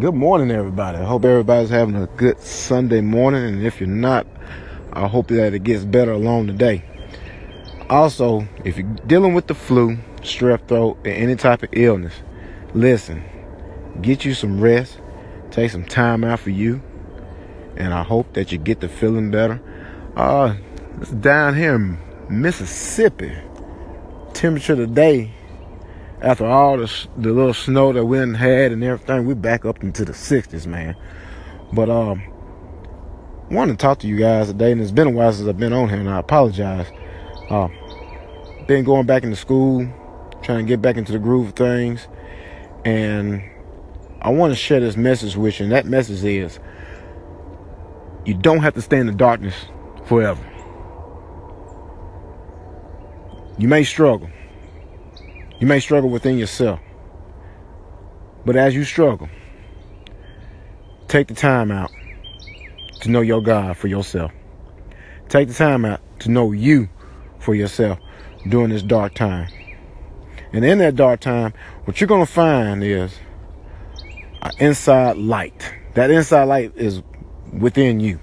Good morning, everybody. I hope everybody's having a good Sunday morning. And if you're not, I hope that it gets better along the day. Also, if you're dealing with the flu, strep throat, or any type of illness, listen, get you some rest, take some time out for you, and I hope that you get to feeling better. Uh, it's down here in Mississippi. Temperature today after all the, the little snow that we had and everything, we back up into the 60s, man. But um, I wanted to talk to you guys today, and it's been a while since I've been on here, and I apologize. Uh, been going back into school, trying to get back into the groove of things, and I want to share this message with you, and that message is you don't have to stay in the darkness forever. You may struggle. You may struggle within yourself. But as you struggle, take the time out to know your God for yourself. Take the time out to know you for yourself during this dark time. And in that dark time, what you're going to find is an inside light. That inside light is within you.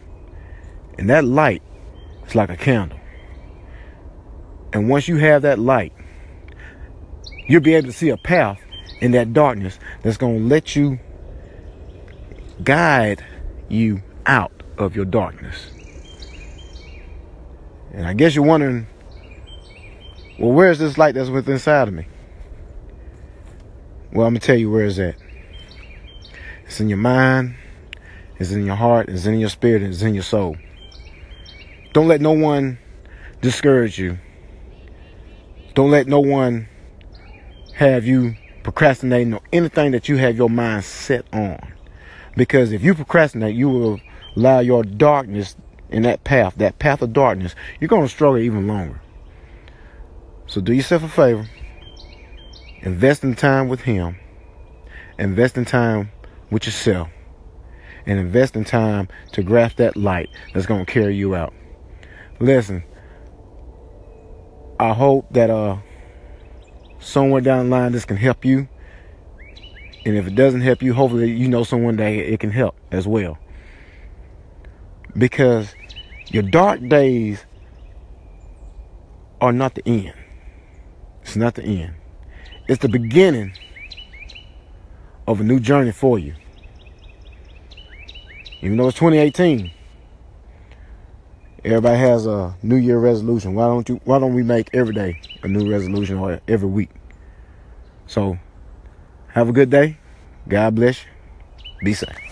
And that light is like a candle. And once you have that light, you'll be able to see a path in that darkness that's going to let you guide you out of your darkness. And I guess you're wondering, well, where's this light that's within inside of me? Well, I'm going to tell you where it's at. It's in your mind, it's in your heart, it's in your spirit, it's in your soul. Don't let no one discourage you. Don't let no one have you procrastinating on anything that you have your mind set on. Because if you procrastinate, you will allow your darkness in that path, that path of darkness, you're going to struggle even longer. So do yourself a favor. Invest in time with Him. Invest in time with yourself. And invest in time to grasp that light that's going to carry you out. Listen, I hope that uh somewhere down the line this can help you. And if it doesn't help you, hopefully you know someone that it can help as well. Because your dark days are not the end. It's not the end. It's the beginning of a new journey for you. Even though it's 2018, everybody has a New Year resolution. Why don't you? Why don't we make every day a new resolution or every week? So, have a good day. God bless you. Be safe.